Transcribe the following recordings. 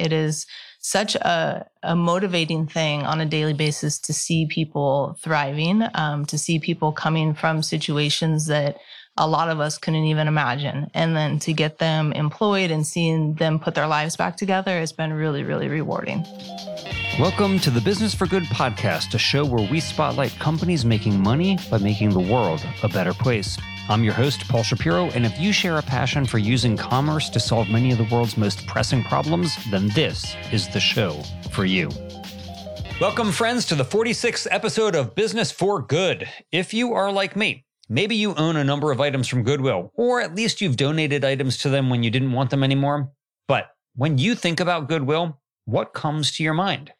It is such a, a motivating thing on a daily basis to see people thriving, um, to see people coming from situations that a lot of us couldn't even imagine. And then to get them employed and seeing them put their lives back together has been really, really rewarding. Welcome to the Business for Good podcast, a show where we spotlight companies making money by making the world a better place. I'm your host, Paul Shapiro, and if you share a passion for using commerce to solve many of the world's most pressing problems, then this is the show for you. Welcome, friends, to the 46th episode of Business for Good. If you are like me, maybe you own a number of items from Goodwill, or at least you've donated items to them when you didn't want them anymore. But when you think about Goodwill, what comes to your mind?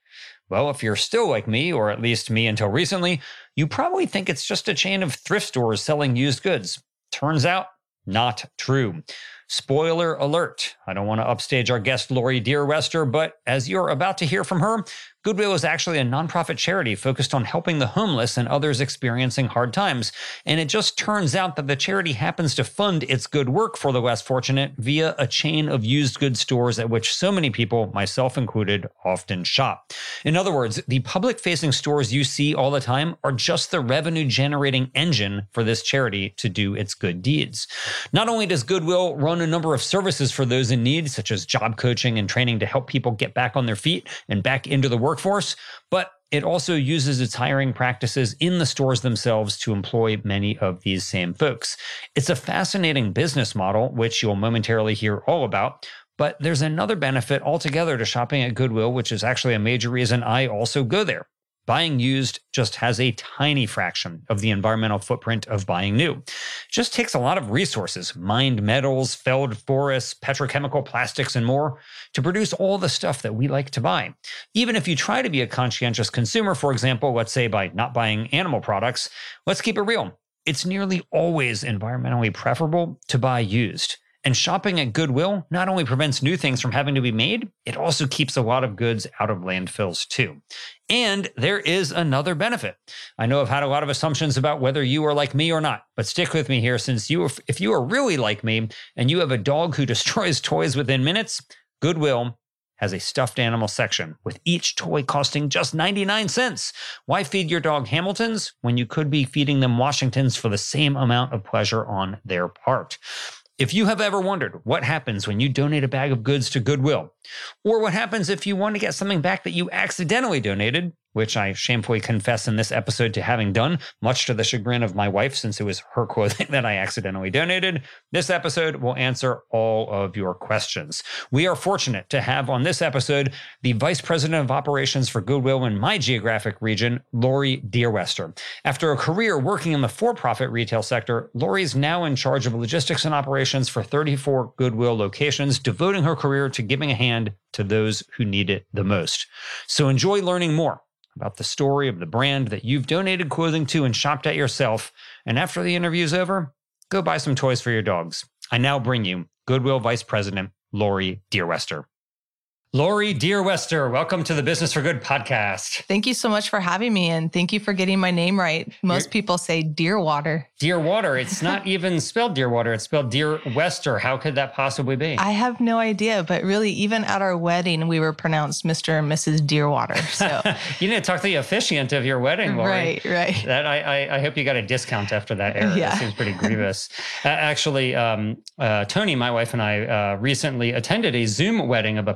Well, if you're still like me, or at least me until recently, you probably think it's just a chain of thrift stores selling used goods. Turns out, not true. Spoiler alert. I don't want to upstage our guest, Lori Dearwester, but as you're about to hear from her, Goodwill is actually a nonprofit charity focused on helping the homeless and others experiencing hard times. And it just turns out that the charity happens to fund its good work for the less fortunate via a chain of used goods stores at which so many people, myself included, often shop. In other words, the public facing stores you see all the time are just the revenue generating engine for this charity to do its good deeds. Not only does Goodwill run a number of services for those in need, such as job coaching and training to help people get back on their feet and back into the workforce, but it also uses its hiring practices in the stores themselves to employ many of these same folks. It's a fascinating business model, which you'll momentarily hear all about. But there's another benefit altogether to shopping at Goodwill, which is actually a major reason I also go there. Buying used just has a tiny fraction of the environmental footprint of buying new. It just takes a lot of resources, mined metals, felled forests, petrochemical plastics, and more to produce all the stuff that we like to buy. Even if you try to be a conscientious consumer, for example, let's say by not buying animal products, let's keep it real. It's nearly always environmentally preferable to buy used. And shopping at Goodwill not only prevents new things from having to be made, it also keeps a lot of goods out of landfills too. And there is another benefit. I know I've had a lot of assumptions about whether you are like me or not, but stick with me here since you if you are really like me and you have a dog who destroys toys within minutes, Goodwill has a stuffed animal section with each toy costing just 99 cents. Why feed your dog Hamiltons when you could be feeding them Washingtons for the same amount of pleasure on their part? If you have ever wondered what happens when you donate a bag of goods to Goodwill, or what happens if you want to get something back that you accidentally donated, which I shamefully confess in this episode to having done, much to the chagrin of my wife, since it was her clothing that I accidentally donated. This episode will answer all of your questions. We are fortunate to have on this episode the Vice President of Operations for Goodwill in my geographic region, Lori Dearwester. After a career working in the for profit retail sector, Lori is now in charge of logistics and operations for 34 Goodwill locations, devoting her career to giving a hand to those who need it the most. So enjoy learning more about the story of the brand that you've donated clothing to and shopped at yourself. And after the interview is over, go buy some toys for your dogs. I now bring you Goodwill Vice President Lori Dearwester. Lori Dearwester, welcome to the Business for Good podcast. Thank you so much for having me. And thank you for getting my name right. Most You're, people say Deerwater. Deerwater. It's not even spelled Deerwater. It's spelled Dearwester. How could that possibly be? I have no idea. But really, even at our wedding, we were pronounced Mr. and Mrs. Deerwater. So you need to talk to the officiant of your wedding, Lori. Right, right. That I, I, I hope you got a discount after that error. Yeah. That seems pretty grievous. uh, actually, um, uh, Tony, my wife, and I uh, recently attended a Zoom wedding of a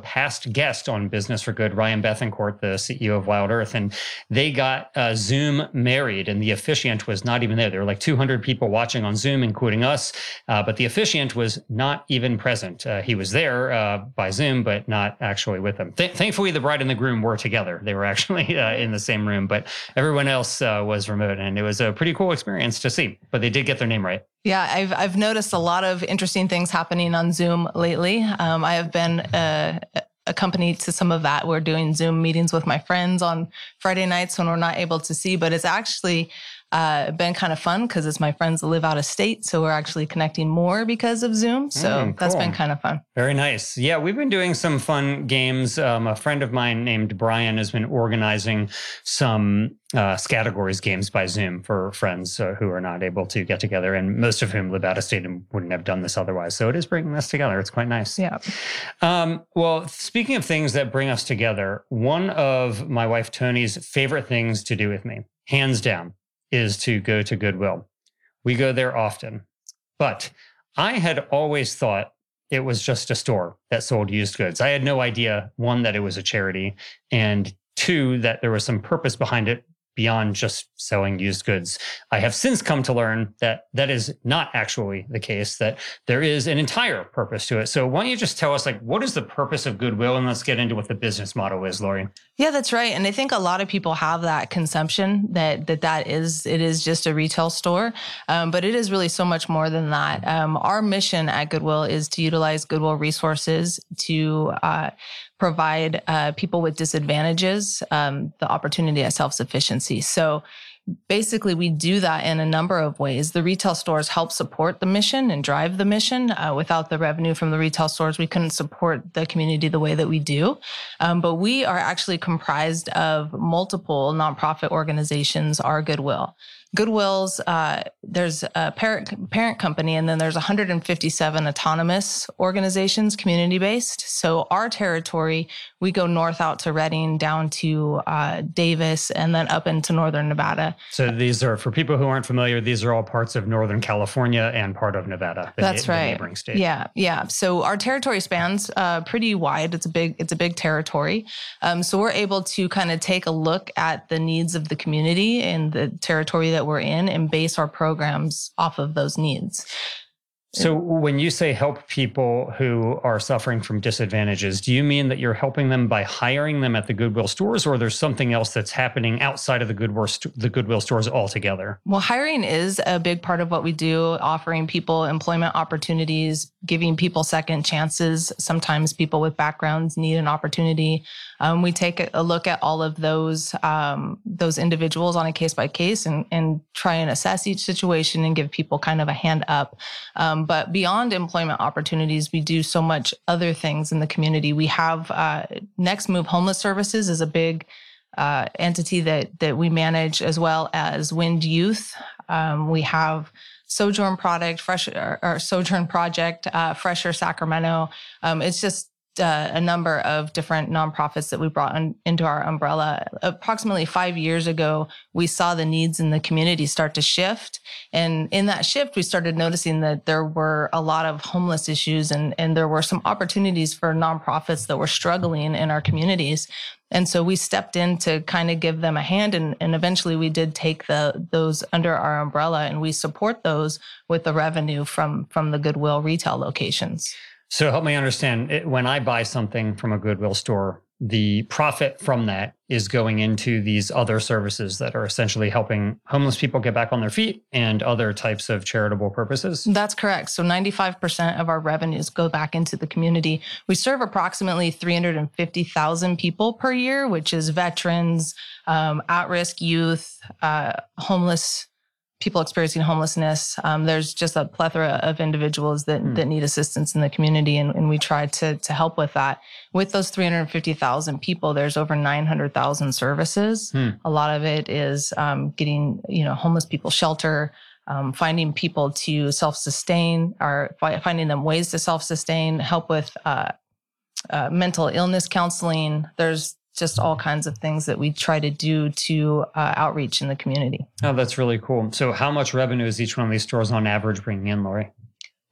guest on Business for Good, Ryan Bethencourt, the CEO of Wild Earth, and they got uh, Zoom married, and the officiant was not even there. There were like 200 people watching on Zoom, including us, uh, but the officiant was not even present. Uh, he was there uh, by Zoom, but not actually with them. Th- thankfully, the bride and the groom were together. They were actually uh, in the same room, but everyone else uh, was remote, and it was a pretty cool experience to see. But they did get their name right. Yeah, I've I've noticed a lot of interesting things happening on Zoom lately. Um, I have been uh, accompanied to some of that. We're doing Zoom meetings with my friends on Friday nights when we're not able to see, but it's actually Uh, been kind of fun because it's my friends that live out of state. So we're actually connecting more because of Zoom. So Mm, that's been kind of fun. Very nice. Yeah, we've been doing some fun games. Um, a friend of mine named Brian has been organizing some uh, categories games by Zoom for friends uh, who are not able to get together, and most of whom live out of state and wouldn't have done this otherwise. So it is bringing us together. It's quite nice. Yeah. Um, well, speaking of things that bring us together, one of my wife Tony's favorite things to do with me, hands down, is to go to Goodwill. We go there often, but I had always thought it was just a store that sold used goods. I had no idea, one, that it was a charity, and two, that there was some purpose behind it beyond just selling used goods. I have since come to learn that that is not actually the case, that there is an entire purpose to it. So why don't you just tell us like what is the purpose of Goodwill and let's get into what the business model is, Lori. Yeah, that's right. And I think a lot of people have that consumption that that that is it is just a retail store, um, but it is really so much more than that. Um, our mission at Goodwill is to utilize Goodwill resources to uh, provide uh, people with disadvantages um, the opportunity at self sufficiency. So. Basically, we do that in a number of ways. The retail stores help support the mission and drive the mission. Uh, without the revenue from the retail stores, we couldn't support the community the way that we do. Um, but we are actually comprised of multiple nonprofit organizations, our Goodwill. Goodwill's, uh, there's a parent, parent company, and then there's 157 autonomous organizations, community based. So our territory, we go north out to Redding, down to uh, Davis, and then up into northern Nevada. So these are for people who aren't familiar, these are all parts of Northern California and part of Nevada. the That's na- the right. neighboring state. Yeah, yeah. So our territory spans uh, pretty wide. It's a big, it's a big territory. Um, so we're able to kind of take a look at the needs of the community and the territory that we're in, and base our programs off of those needs. So when you say help people who are suffering from disadvantages, do you mean that you're helping them by hiring them at the Goodwill stores, or there's something else that's happening outside of the Goodwill st- the Goodwill stores altogether? Well, hiring is a big part of what we do, offering people employment opportunities, giving people second chances. Sometimes people with backgrounds need an opportunity. Um, we take a look at all of those um, those individuals on a case by case and and try and assess each situation and give people kind of a hand up. Um, but beyond employment opportunities, we do so much other things in the community. We have uh, Next Move Homeless Services is a big uh, entity that that we manage as well as Wind Youth. Um, we have Sojourn Product, Fresh or, or Sojourn Project, uh, Fresher Sacramento. Um, it's just uh, a number of different nonprofits that we brought in, into our umbrella. Approximately five years ago, we saw the needs in the community start to shift, and in that shift, we started noticing that there were a lot of homeless issues, and and there were some opportunities for nonprofits that were struggling in our communities. And so we stepped in to kind of give them a hand, and, and eventually we did take the those under our umbrella, and we support those with the revenue from from the Goodwill retail locations. So help me understand it, when I buy something from a Goodwill store, the profit from that is going into these other services that are essentially helping homeless people get back on their feet and other types of charitable purposes. That's correct. So 95% of our revenues go back into the community. We serve approximately 350,000 people per year, which is veterans, um, at risk youth, uh, homeless people experiencing homelessness. Um, there's just a plethora of individuals that, Hmm. that need assistance in the community, and, and we try to, to help with that. With those 350,000 people, there's over 900,000 services. Hmm. A lot of it is um, getting you know homeless people shelter, um, finding people to self-sustain, or fi- finding them ways to self-sustain, help with uh, uh, mental illness counseling. There's just all kinds of things that we try to do to uh, outreach in the community. Oh, that's really cool. So, how much revenue is each one of these stores on average bringing in, Lori?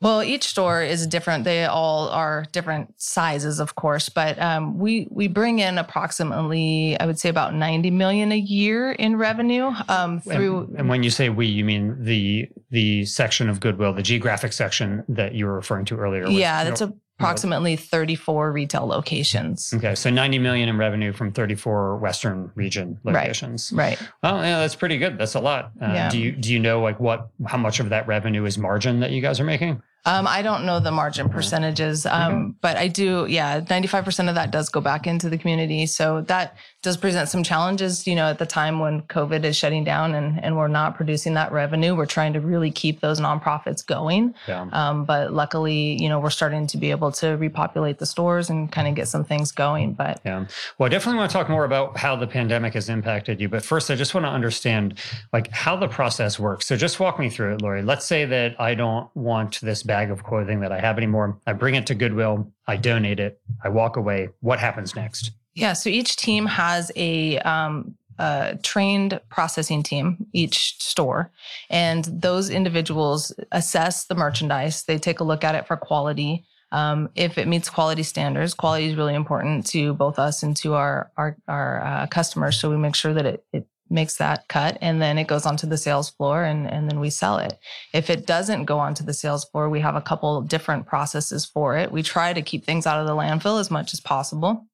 Well, each store is different. They all are different sizes, of course, but um, we we bring in approximately, I would say, about ninety million a year in revenue um, through. And, and when you say we, you mean the the section of Goodwill, the geographic section that you were referring to earlier. yeah, that's approximately thirty-four retail locations. Okay, so 90 million in revenue from 34 Western region Right. locations. Right. Well, yeah, that's pretty good. That's a lot. Uh, Yeah. Do you do you know like what how much of that revenue is margin that you guys are making? Um, I don't know the margin percentages, um, but I do. Yeah, ninety-five percent of that does go back into the community. So that does present some challenges. You know, at the time when COVID is shutting down and and we're not producing that revenue, we're trying to really keep those nonprofits going. Yeah. Um, but luckily, you know, we're starting to be able to repopulate the stores and kind of get some things going. But Yeah. Well, I definitely want to talk more about how the pandemic has impacted you. But first, I just want to understand like how the process works. So just walk me through it, Lori. Let's say that I don't want this bag of clothing that I have anymore. I bring it to Goodwill. I donate it. I walk away. What happens next? Yeah, so each team has a, um, a trained processing team, each store, and those individuals assess the merchandise. They take a look at it for quality. Um, if it meets quality standards, quality is really important to both us and to our our, our uh, customers. So we make sure that it, it makes that cut, and then it goes onto the sales floor, and and then we sell it. If it doesn't go onto the sales floor, we have a couple different processes for it. We try to keep things out of the landfill as much as possible.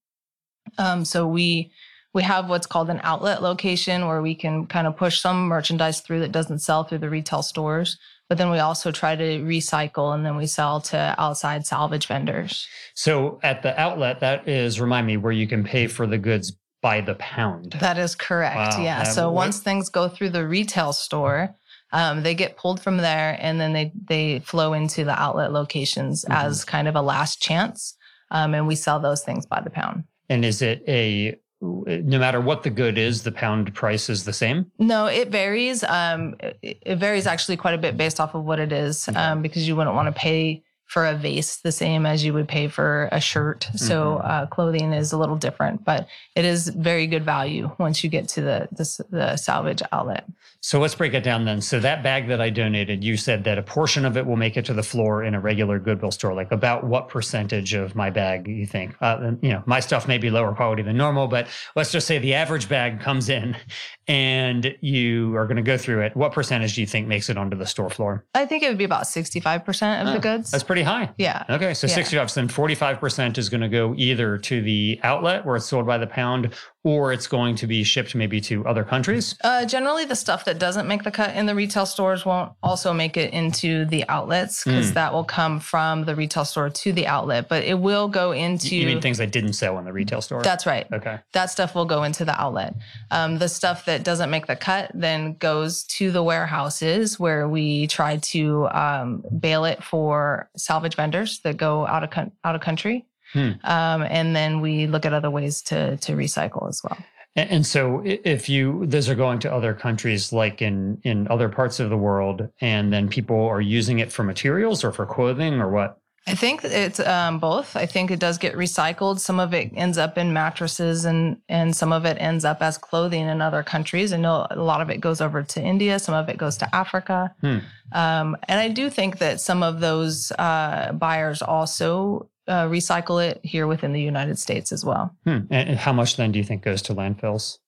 Um, so we we have what's called an outlet location where we can kind of push some merchandise through that doesn't sell through the retail stores. But then we also try to recycle and then we sell to outside salvage vendors. So at the outlet, that is, remind me, where you can pay for the goods by the pound. That is correct. Wow. Yeah. So once things go through the retail store, um, they get pulled from there and then they they flow into the outlet locations Mhm. as kind of a last chance. Um, and we sell those things by the pound. And is it a, no matter what the good is, the pound price is the same? No, it varies. Um, it, it varies actually quite a bit based off of what it is, um, because you wouldn't want to pay for a vase the same as you would pay for a shirt. So Mhm. uh, clothing is a little different, but it is very good value once you get to the the, the salvage outlet. So let's break it down then. So that bag that I donated, you said that a portion of it will make it to the floor in a regular Goodwill store. Like about what percentage of my bag you think? Uh, you know, my stuff may be lower quality than normal, but let's just say the average bag comes in and you are going to go through it. What percentage do you think makes it onto the store floor? I think it would be about sixty five percent of Oh, the goods. That's pretty high. yeah. Okay, so Yeah. 65, so then 45% is going to go either to the outlet where it's sold by the pound, or it's going to be shipped maybe to other countries. Uh, generally, the stuff that doesn't make the cut in the retail stores won't also make it into the outlets because Mm. that will come from the retail store to the outlet, but it will go into. You mean things that didn't sell in the retail store? That's right. okay. That stuff will go into the outlet. Um, the stuff that doesn't make the cut then goes to the warehouses where we try to um, bail it for salvage vendors that go out of out of country. Hmm. Um, and then we look at other ways to to recycle as well. And, and so if you those are going to other countries like in in other parts of the world and then people are using it for materials or for clothing or what? I think it's um, both. I think it does get recycled. Some of it ends up in mattresses, and and some of it ends up as clothing in other countries. I know a lot of it goes over to India. Some of it goes to Africa. Hmm. Um, and I do think that some of those uh, buyers also uh, recycle it here within the United States as well. Hmm. And and how much then do you think goes to landfills?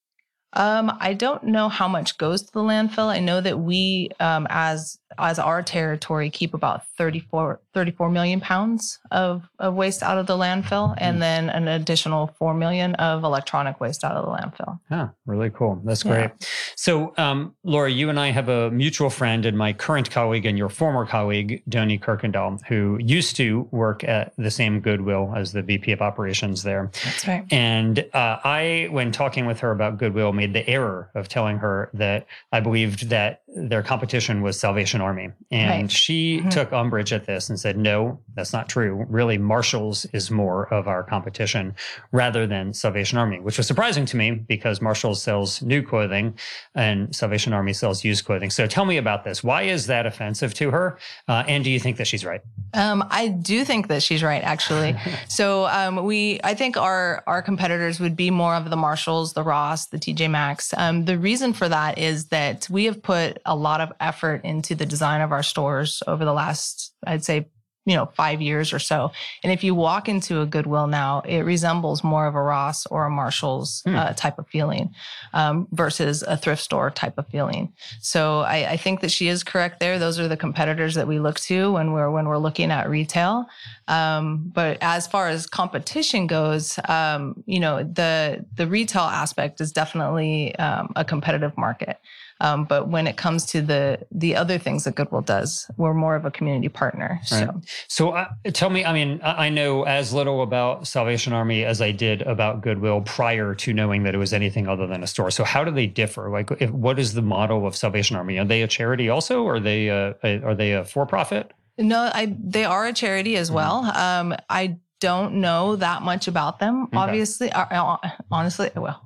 Um, I don't know how much goes to the landfill. I know that we, um, as as our territory, keep about 34, 34 million pounds of, of waste out of the landfill, and then an additional four million of electronic waste out of the landfill. yeah really cool. That's Yeah. great. So, um, Laura, you and I have a mutual friend and my current colleague and your former colleague, Doni Kirkendall, who used to work at the same Goodwill as the VP of operations there. That's right. And uh, I, when talking with her about Goodwill, made the error of telling her that I believed that their competition was Salvation Army. And Right. she Mhm. took umbrage at this and said, no, that's not true. Really, Marshall's is more of our competition rather than Salvation Army, which was surprising to me because Marshall's sells new clothing and Salvation Army sells used clothing. So tell me about this. Why is that offensive to her? Uh, and do you think that she's right? Um, I do think that she's right, actually. so um, we, I think our our competitors would be more of the Marshalls, the Ross, the TJ Maxx. Um, the reason for that is that we have put a lot of effort into the design of our stores over the last, I'd say, you know, five years or so. And if you walk into a Goodwill now, it resembles more of a Ross or a Marshall's hmm. uh, type of feeling um, versus a thrift store type of feeling. So I, I, think that she is correct there. Those are the competitors that we look to when we're when we're looking at retail. Um, but as far as competition goes, um, you know, the the retail aspect is definitely um, a competitive market. Um, but when it comes to the the other things that Goodwill does, we're more of a community partner. So, right. so uh, tell me, I mean, I know as little about Salvation Army as I did about Goodwill prior to knowing that it was anything other than a store. So, how do they differ? Like, if, what is the model of Salvation Army? Are they a charity also? Or are they a, are they a for profit? No, I they are a charity as mm-hmm. well. Um, I don't know that much about them. Okay. Obviously, uh, uh, honestly, well,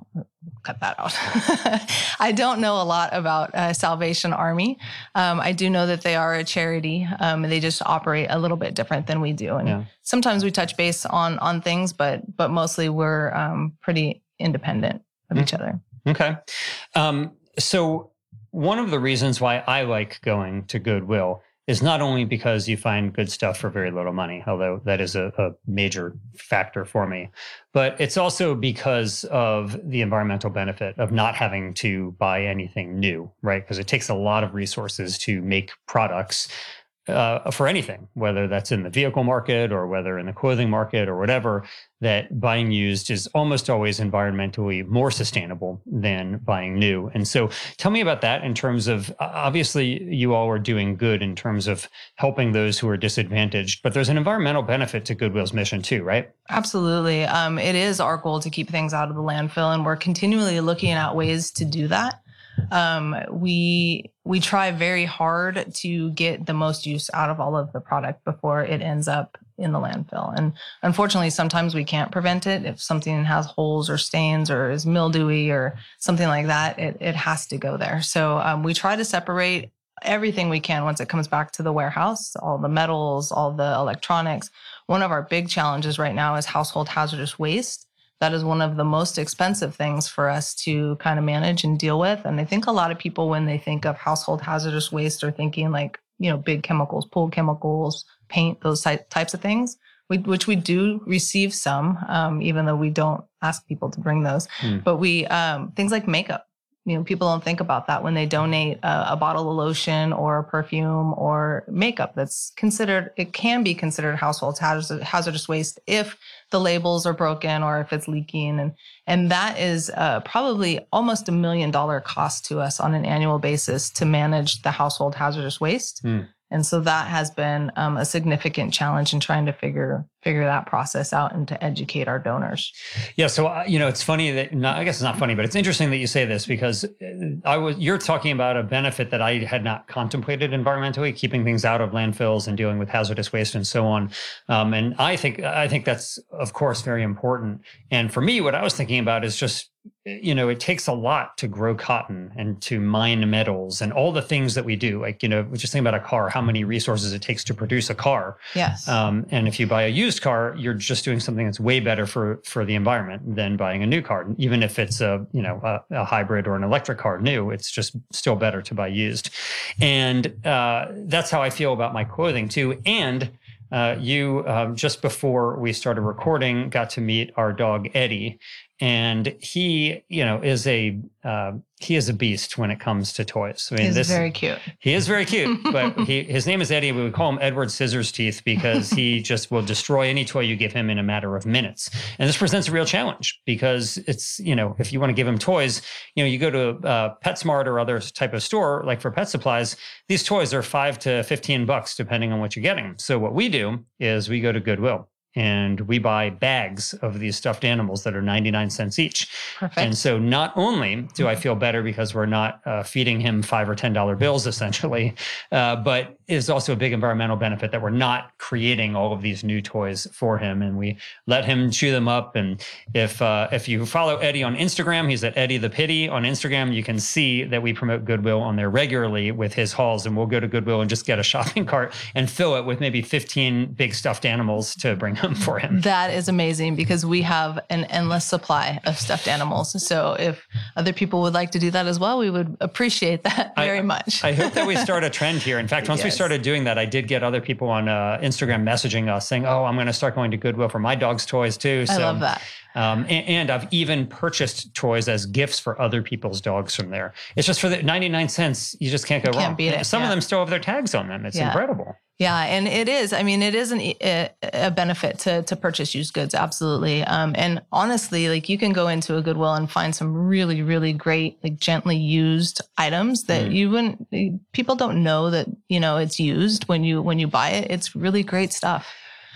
cut that out. I don't know a lot about uh, Salvation Army. Um, I do know that they are a charity. Um, they just operate a little bit different than we do, and yeah. sometimes we touch base on on things, but but mostly we're um, pretty independent of mm-hmm. each other. Okay, um, so one of the reasons why I like going to Goodwill is not only because you find good stuff for very little money, although that is a, a, major factor for me, but it's also because of the environmental benefit of not having to buy anything new, right? Because it takes a lot of resources to make products uh, for anything, whether that's in the vehicle market or whether in the clothing market or whatever, that buying used is almost always environmentally more sustainable than buying new. And so tell me about that in terms of obviously you all are doing good in terms of helping those who are disadvantaged, but there's an environmental benefit to Goodwill's mission too, right? Absolutely. Um, it is our goal to keep things out of the landfill, and we're continually looking at ways to do that. Um, we we try very hard to get the most use out of all of the product before it ends up in the landfill. And unfortunately, sometimes we can't prevent it. If something has holes or stains or is mildewy or something like that, it, it has to go there. So um, we try to separate everything we can once it comes back to the warehouse, all the metals, all the electronics. One of our big challenges right now is household hazardous waste that is one of the most expensive things for us to kind of manage and deal with. And I think a lot of people, when they think of household hazardous waste, are thinking like, you know, big chemicals, pool chemicals, paint, those types of things, we, which we do receive some, um, even though we don't ask people to bring those. Mm. But we, um, things like makeup, you know, people don't think about that when they donate a, a, bottle of lotion or perfume or makeup that's considered, it can be considered household hazardous, hazardous waste if the labels are broken or if it's leaking. And, and that is uh, probably almost a million dollar cost to us on an annual basis to manage the household hazardous waste. Mm. And so that has been um, a significant challenge in trying to figure figure that process out and to educate our donors. Yeah, so uh, you know, it's funny that not, I guess it's not funny, but it's interesting that you say this because uh, I was you're talking about a benefit that I had not contemplated environmentally, keeping things out of landfills and dealing with hazardous waste and so on. Um, and I think I think that's of course very important. And for me, what I was thinking about is just you know, it takes a lot to grow cotton and to mine metals and all the things that we do. Like, you know, just think about a car, how many resources it takes to produce a car. Yes. Um, and if you buy a used car, you're just doing something that's way better for for the environment than buying a new car. Even if it's a, you know, a, a hybrid or an electric car new, it's just still better to buy used. And uh, that's how I feel about my clothing too. And uh, you um, just before we started recording got to meet our dog Eddie, and he you know is a uh, he is a beast when it comes to toys. I mean, he's this, very cute. He is very cute, but he, his name is Eddie. We would call him Edward Scissors Teeth because he just will destroy any toy you give him in a matter of minutes. And this presents a real challenge because it's you know if you want to give him toys, you know you go to uh, PetSmart or other type of store like for pet supplies. These toys are five to fifteen bucks depending on what you're getting. So what we do is we go to Goodwill and we buy bags of these stuffed animals that are 99 cents each. Perfect. And so not only do I feel better because we're not uh, feeding him five or $10 bills essentially, uh, but is also a big environmental benefit that we're not creating all of these new toys for him and we let him chew them up. And if, uh, if you follow Eddie on Instagram, he's at Eddie the Pittie on Instagram, you can see that we promote Goodwill on there regularly with his hauls and we'll go to Goodwill and just get a shopping cart and fill it with maybe 15 big stuffed animals to bring for him. That is amazing because we have an endless supply of stuffed animals. So if other people would like to do that as well, we would appreciate that very I, much. I hope that we start a trend here. In fact, once yes. we started doing that, I did get other people on uh, Instagram messaging us saying, "Oh, I'm going to start going to Goodwill for my dog's toys too." So, I love that. Um, and, and, I've even purchased toys as gifts for other people's dogs from there. It's just for the 99 cents. You just can't go wrong. Can't beat it. Some yeah. of them still have their tags on them. It's yeah. incredible. Yeah, and it is. I mean, it is an, a benefit to to purchase used goods, absolutely. Um, and honestly, like you can go into a Goodwill and find some really, really great, like gently used items that mm. you wouldn't. People don't know that you know it's used when you when you buy it. It's really great stuff.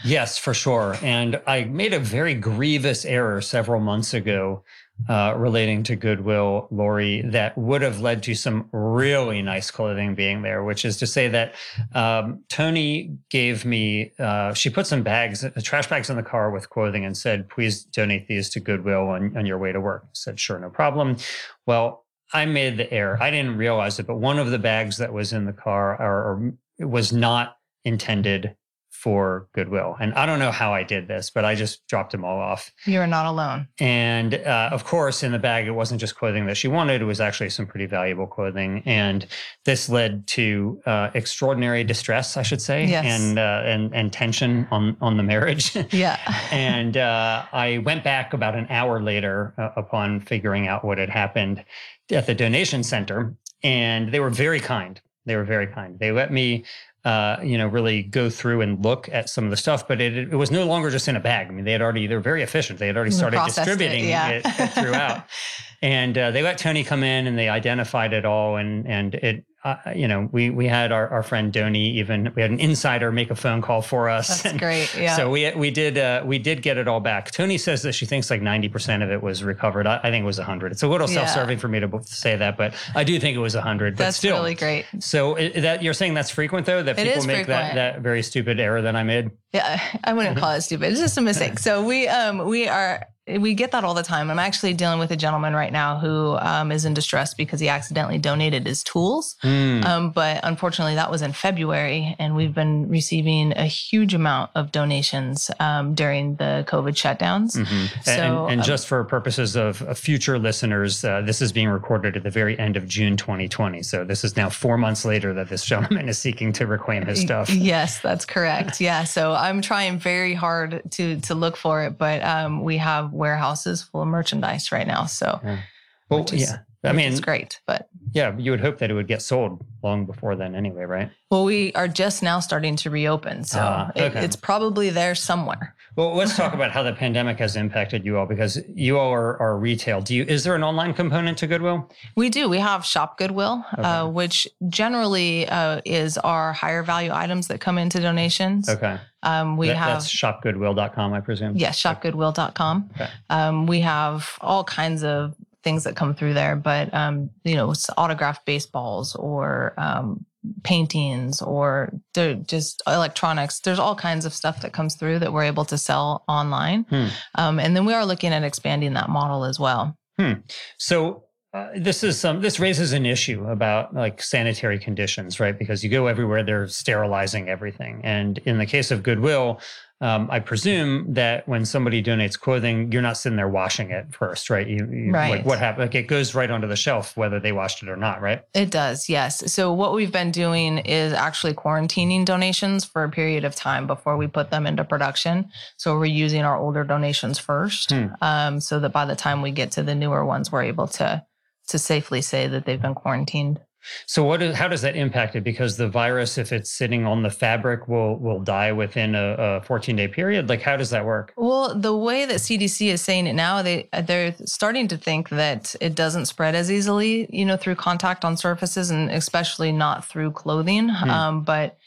Yes, for sure. And I made a very grievous error several months ago uh, relating to Goodwill, Lori, that would have led to some really nice clothing being there, which is to say that um, Tony gave me, uh, she put some bags, uh, trash bags in the car with clothing and said, please donate these to Goodwill on, on your way to work. I said, sure, no problem. Well, I made the error. I didn't realize it, but one of the bags that was in the car or, or was not intended for Goodwill. And I don't know how I did this, but I just dropped them all off. You're not alone. And uh, of course, in the bag, it wasn't just clothing that she wanted, it was actually some pretty valuable clothing. And this led to uh, extraordinary distress, I should say, yes. and, uh, and, and tension on, on the marriage. Yeah. and uh, I went back about an hour later uh, upon figuring out what had happened at the donation center. And they were very kind. They were very kind. They let me uh, you know, really go through and look at some of the stuff. But it, it was no longer just in a bag. I mean, they had already, they were very efficient. They had already started distributing it, yeah. it, it throughout. and uh, they let Tony come in and they identified it all. And, and it, uh, you know, we we had our, our friend Doni even we had an insider make a phone call for us. That's great. Yeah. So we we did uh, we did get it all back. Tony says that she thinks like ninety percent of it was recovered. I, I think it was hundred. It's a little self serving for me to say that, but I do think it was hundred. That's still, really great. So that you're saying that's frequent though that people make that that very stupid error that I made. Yeah, I wouldn't call it stupid. It's just a mistake. So we um we are we get that all the time. I'm actually dealing with a gentleman right now who um, is in distress because he accidentally donated his tools. Mm. Um, but unfortunately, that was in February, and we've been receiving a huge amount of donations um, during the COVID shutdowns. Mm-hmm. So, and, and um, just for purposes of, future listeners, uh, this is being recorded at the very end of June 2020. So this is now four months later that this gentleman is seeking to reclaim his stuff. Yes, that's correct. Yeah. So I'm trying very hard to to look for it, but um, we have warehouses full of merchandise right now. So, yeah. well, is, yeah. I mean, it's great, but yeah, you would hope that it would get sold long before then, anyway, right? Well, we are just now starting to reopen, so uh, okay. it, it's probably there somewhere. Well, let's talk about how the pandemic has impacted you all because you all are, are retail. Do you? Is there an online component to Goodwill? We do. We have Shop Goodwill, okay. uh, which generally uh, is our higher value items that come into donations. Okay. Um, we that, have that's shopgoodwill.com, I presume. Yes, shopgoodwill.com. Okay. Um, we have all kinds of things that come through there, but um, you know, it's autographed baseballs or um, paintings or just electronics. There's all kinds of stuff that comes through that we're able to sell online, hmm. um, and then we are looking at expanding that model as well. Hmm. So uh, this is some this raises an issue about like sanitary conditions right because you go everywhere they're sterilizing everything and in the case of goodwill um, I presume that when somebody donates clothing, you're not sitting there washing it first, right? You, you, right. Like what happened? Like it goes right onto the shelf, whether they washed it or not, right? It does, yes. So what we've been doing is actually quarantining donations for a period of time before we put them into production. So we're using our older donations first, hmm. um, so that by the time we get to the newer ones, we're able to to safely say that they've been quarantined. So what is, how does that impact it? Because the virus, if it's sitting on the fabric, will will die within a, a 14 day period. Like how does that work? Well, the way that CDC is saying it now, they they're starting to think that it doesn't spread as easily, you know, through contact on surfaces, and especially not through clothing. Hmm. Um, but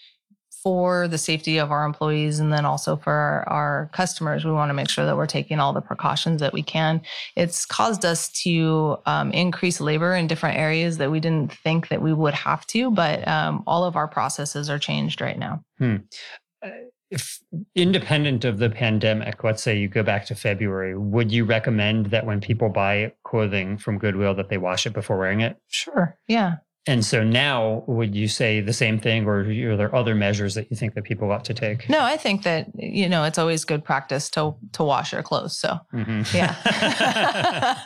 for the safety of our employees and then also for our, our, customers, we want to make sure that we're taking all the precautions that we can. It's caused us to um, increase labor in different areas that we didn't think that we would have to, but um, all of our processes are changed right now. Hmm. Uh, if independent of the pandemic, let's say you go back to February, would you recommend that when people buy clothing from Goodwill that they wash it before wearing it? Sure. Yeah. And so now, would you say the same thing, or are there other measures that you think that people ought to take? No, I think that you know it's always good practice to to wash your clothes. So mm-hmm. yeah,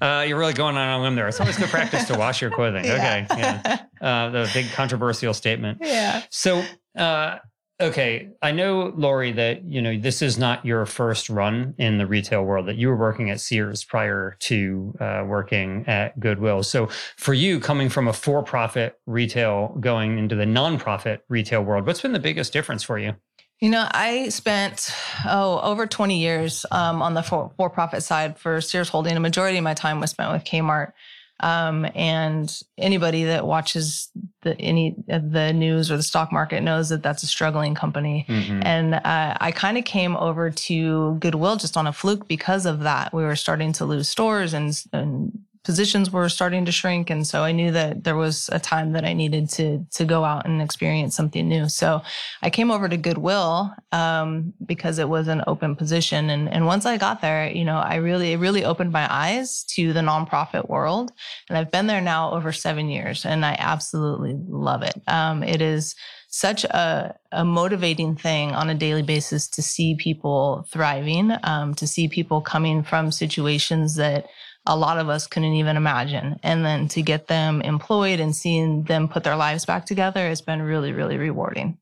uh, you're really going on a limb there. It's always good practice to wash your clothing. Yeah. Okay, yeah, uh, the big controversial statement. Yeah. So. Uh, Okay, I know, Lori, that you know this is not your first run in the retail world. That you were working at Sears prior to uh, working at Goodwill. So, for you, coming from a for-profit retail going into the nonprofit retail world, what's been the biggest difference for you? You know, I spent oh over 20 years um, on the for, for-profit side for Sears Holding. A majority of my time was spent with Kmart. Um, and anybody that watches the any of the news or the stock market knows that that's a struggling company. Mm-hmm. And uh, I kind of came over to Goodwill just on a fluke because of that. We were starting to lose stores and, and positions were starting to shrink and so i knew that there was a time that i needed to to go out and experience something new. So i came over to goodwill um, because it was an open position and and once i got there you know i really it really opened my eyes to the nonprofit world and i've been there now over seven years and i absolutely love it. Um, it is such a, a motivating thing on a daily basis to see people thriving, um, to see people coming from situations that a lot of us couldn't even imagine. And then to get them employed and seeing them put their lives back together has been really, really rewarding.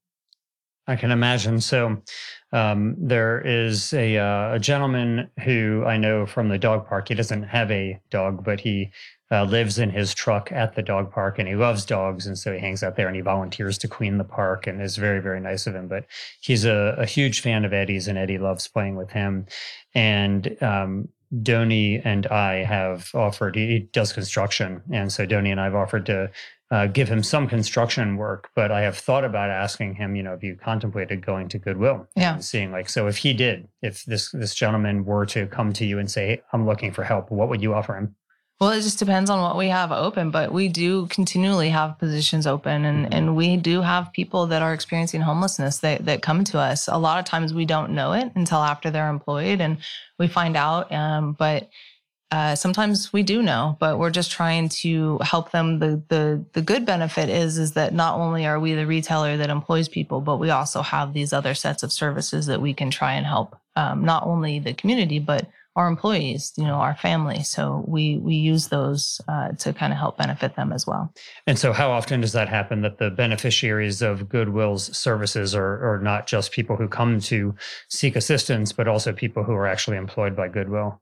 I can imagine. So, um, there is a, uh, a gentleman who I know from the dog park. He doesn't have a dog, but he uh, lives in his truck at the dog park and he loves dogs. And so he hangs out there and he volunteers to clean the park and is very, very nice of him. But he's a, a huge fan of Eddie's and Eddie loves playing with him. And um, Doni and I have offered, he does construction. And so Doni and I have offered to uh, give him some construction work, but I have thought about asking him, you know, if you contemplated going to Goodwill yeah. and seeing like, so if he did, if this, this gentleman were to come to you and say, hey, I'm looking for help, what would you offer him? Well, it just depends on what we have open, but we do continually have positions open and, mm-hmm. and we do have people that are experiencing homelessness that, that come to us. A lot of times we don't know it until after they're employed and we find out. Um, but uh, sometimes we do know, but we're just trying to help them. The, the the good benefit is is that not only are we the retailer that employs people, but we also have these other sets of services that we can try and help um, not only the community but our employees, you know, our family. So we we use those uh, to kind of help benefit them as well. And so, how often does that happen? That the beneficiaries of Goodwill's services are are not just people who come to seek assistance, but also people who are actually employed by Goodwill.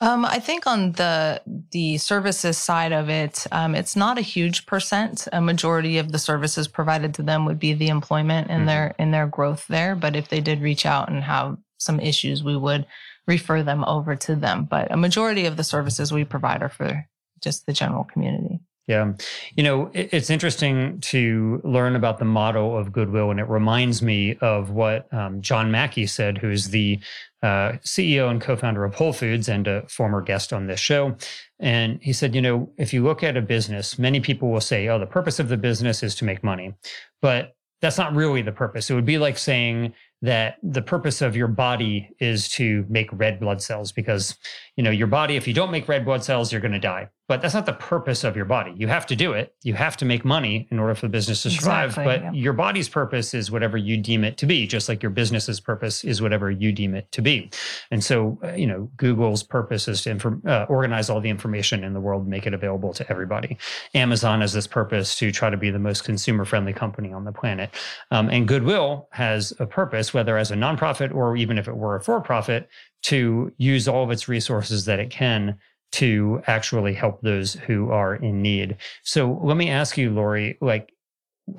Um, I think on the the services side of it, um, it's not a huge percent. A majority of the services provided to them would be the employment and mm-hmm. their in their growth there. But if they did reach out and have some issues, we would refer them over to them. But a majority of the services we provide are for just the general community. Yeah. You know, it's interesting to learn about the model of Goodwill, and it reminds me of what um, John Mackey said, who's the uh, CEO and co founder of Whole Foods and a former guest on this show. And he said, you know, if you look at a business, many people will say, oh, the purpose of the business is to make money. But that's not really the purpose. It would be like saying, that the purpose of your body is to make red blood cells because you know your body if you don't make red blood cells you're going to die but that's not the purpose of your body. You have to do it. You have to make money in order for the business to survive. Exactly, but yeah. your body's purpose is whatever you deem it to be, just like your business's purpose is whatever you deem it to be. And so, uh, you know, Google's purpose is to inform, uh, organize all the information in the world, make it available to everybody. Amazon has this purpose to try to be the most consumer friendly company on the planet. Um, and Goodwill has a purpose, whether as a nonprofit or even if it were a for profit, to use all of its resources that it can to actually help those who are in need. So let me ask you, Lori, like,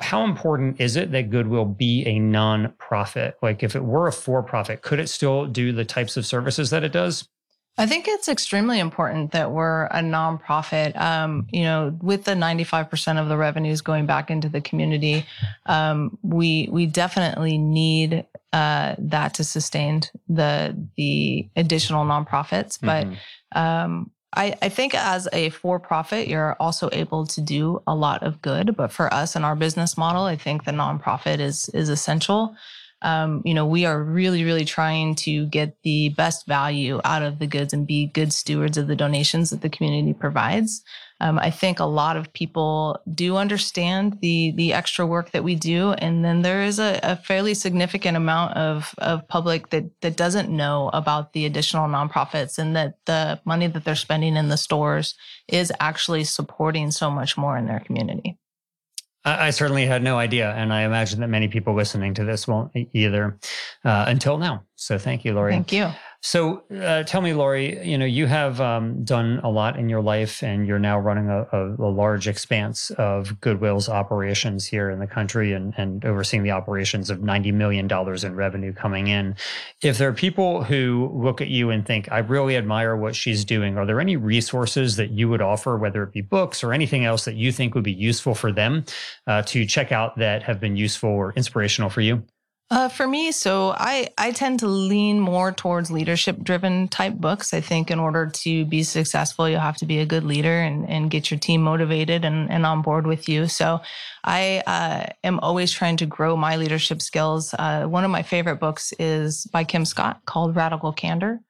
how important is it that Goodwill be a nonprofit? Like, if it were a for profit, could it still do the types of services that it does? I think it's extremely important that we're a nonprofit. Um, you know, with the 95% of the revenues going back into the community, um, we we definitely need uh, that to sustain the the additional nonprofits. But mm-hmm. um, I, I think as a for profit, you're also able to do a lot of good. But for us and our business model, I think the nonprofit is is essential. Um, you know, we are really, really trying to get the best value out of the goods and be good stewards of the donations that the community provides. Um, I think a lot of people do understand the the extra work that we do, and then there is a, a fairly significant amount of of public that that doesn't know about the additional nonprofits and that the money that they're spending in the stores is actually supporting so much more in their community. I, certainly had no idea, and I imagine that many people listening to this won't either uh, until now. So thank you, Lori. Thank you. So uh, tell me, Lori, you know, you have um, done a lot in your life and you're now running a, a, a, large expanse of Goodwill's operations here in the country and, and overseeing the operations of $90 million in revenue coming in. If there are people who look at you and think, I really admire what she's doing, are there any resources that you would offer, whether it be books or anything else that you think would be useful for them uh, to check out that have been useful or inspirational for you? Uh, for me, so I, I tend to lean more towards leadership driven type books. I think in order to be successful, you have to be a good leader and, and get your team motivated and, and on board with you. So I uh, am always trying to grow my leadership skills. Uh, one of my favorite books is by Kim Scott called Radical Candor.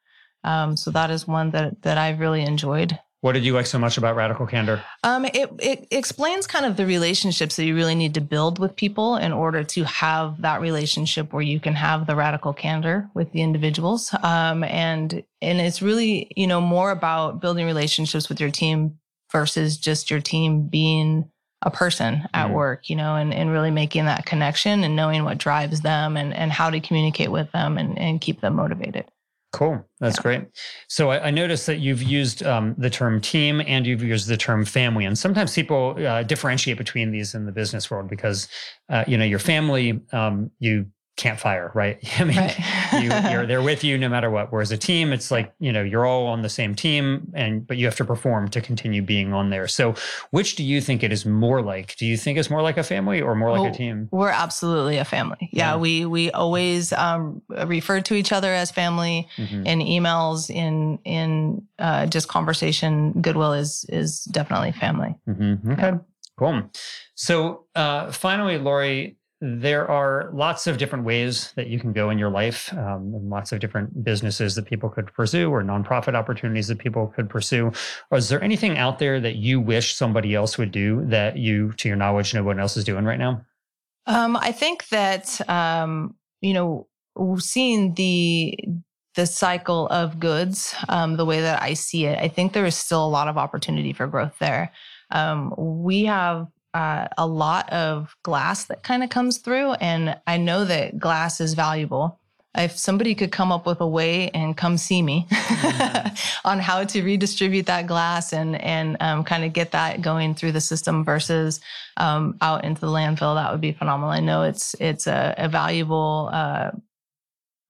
Um, so that is one that, that I've really enjoyed. What did you like so much about Radical Candor? Um, it, it explains kind of the relationships that you really need to build with people in order to have that relationship where you can have the radical candor with the individuals. Um, and and it's really you know more about building relationships with your team versus just your team being a person at mm. work, you know, and, and really making that connection and knowing what drives them and, and how to communicate with them and, and keep them motivated. Cool. That's yeah. great. So I, I, noticed that you've used um, the term team and you've used the term family. And sometimes people uh, differentiate between these in the business world because, uh, you know, your family, um, you can't right? I mean, right. you, are they're with you no matter what. Whereas a team, it's like you know you're all on the same team, and but you have to perform to continue being on there. So, which do you think it is more like? Do you think it's more like a family or more like a team? We're absolutely a family. Yeah, yeah. we we always um, refer to each other as family mm-hmm. in emails, in in uh, just conversation. Goodwill is is definitely family. Mm-hmm. Okay, yeah. cool. So, uh, finally, Lori there are lots of different ways that you can go in your life, um, and lots of different businesses that people could pursue or nonprofit opportunities that people could pursue. Or is there anything out there that you wish somebody else would do that you, to your knowledge, no one else is doing right now? Um, I think that um, you know, seeing the the cycle of goods, um, the way that I see it, I think there is still a lot of opportunity for growth there. Um, we have uh, a lot of glass that kind of comes through. And I know that glass is valuable. If somebody could come up with a way and come see me mm-hmm. on how to redistribute that glass and and um, kind of get that going through the system versus um, out into the landfill, that would be phenomenal. I know it's it's a, a valuable uh,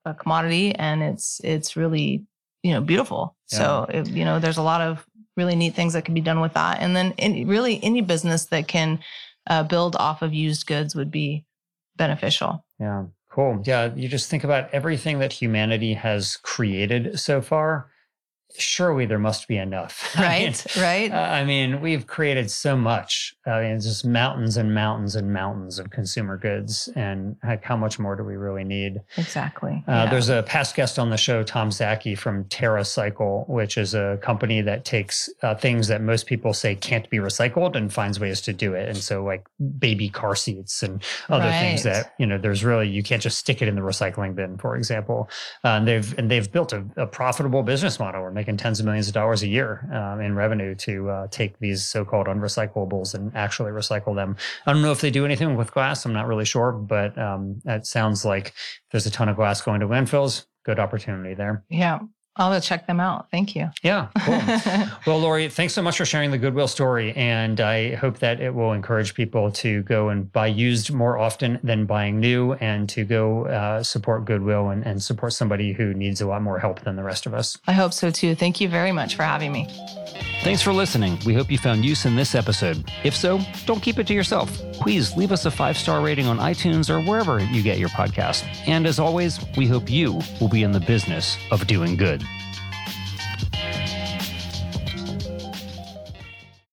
a commodity and it's it's really you know beautiful. Yeah. So it, you know there's a lot of really neat things that can be done with that. And then in, really any business that can uh, build off of used goods would be beneficial. Yeah, cool. Yeah, you just think about everything that humanity has created so far surely there must be enough. Right, I mean, right. Uh, I mean, we've created so much. I mean, it's just mountains and mountains and mountains of consumer goods. And how much more do we really need? Exactly. Uh, yeah. There's a past guest on the show, Tom Szaky from TerraCycle, which is a company that takes uh, things that most people say can't be recycled and finds ways to do it. And so, like baby car seats and other right. things that you know, there's really you can't just stick it in the recycling bin, for example. Uh, and they've and they've built a, a profitable business model. Making tens of millions of dollars a year um, in revenue to uh, take these so-called unrecyclables and actually recycle them. I don't know if they do anything with glass. I'm not really sure, but um, that sounds like there's a ton of glass going to landfills. Good opportunity there. Yeah. I'll check them out. Thank you. Yeah, cool. well, Lori, thanks so much for sharing the Goodwill story. And I hope that it will encourage people to go and buy used more often than buying new and to go uh, support Goodwill and, and support somebody who needs a lot more help than the rest of us. I hope so too. Thank you very much for having me. Thanks for listening. We hope you found use in this episode. If so, don't keep it to yourself. Please leave us a five star rating on iTunes or wherever you get your podcast. And as always, we hope you will be in the business of doing good.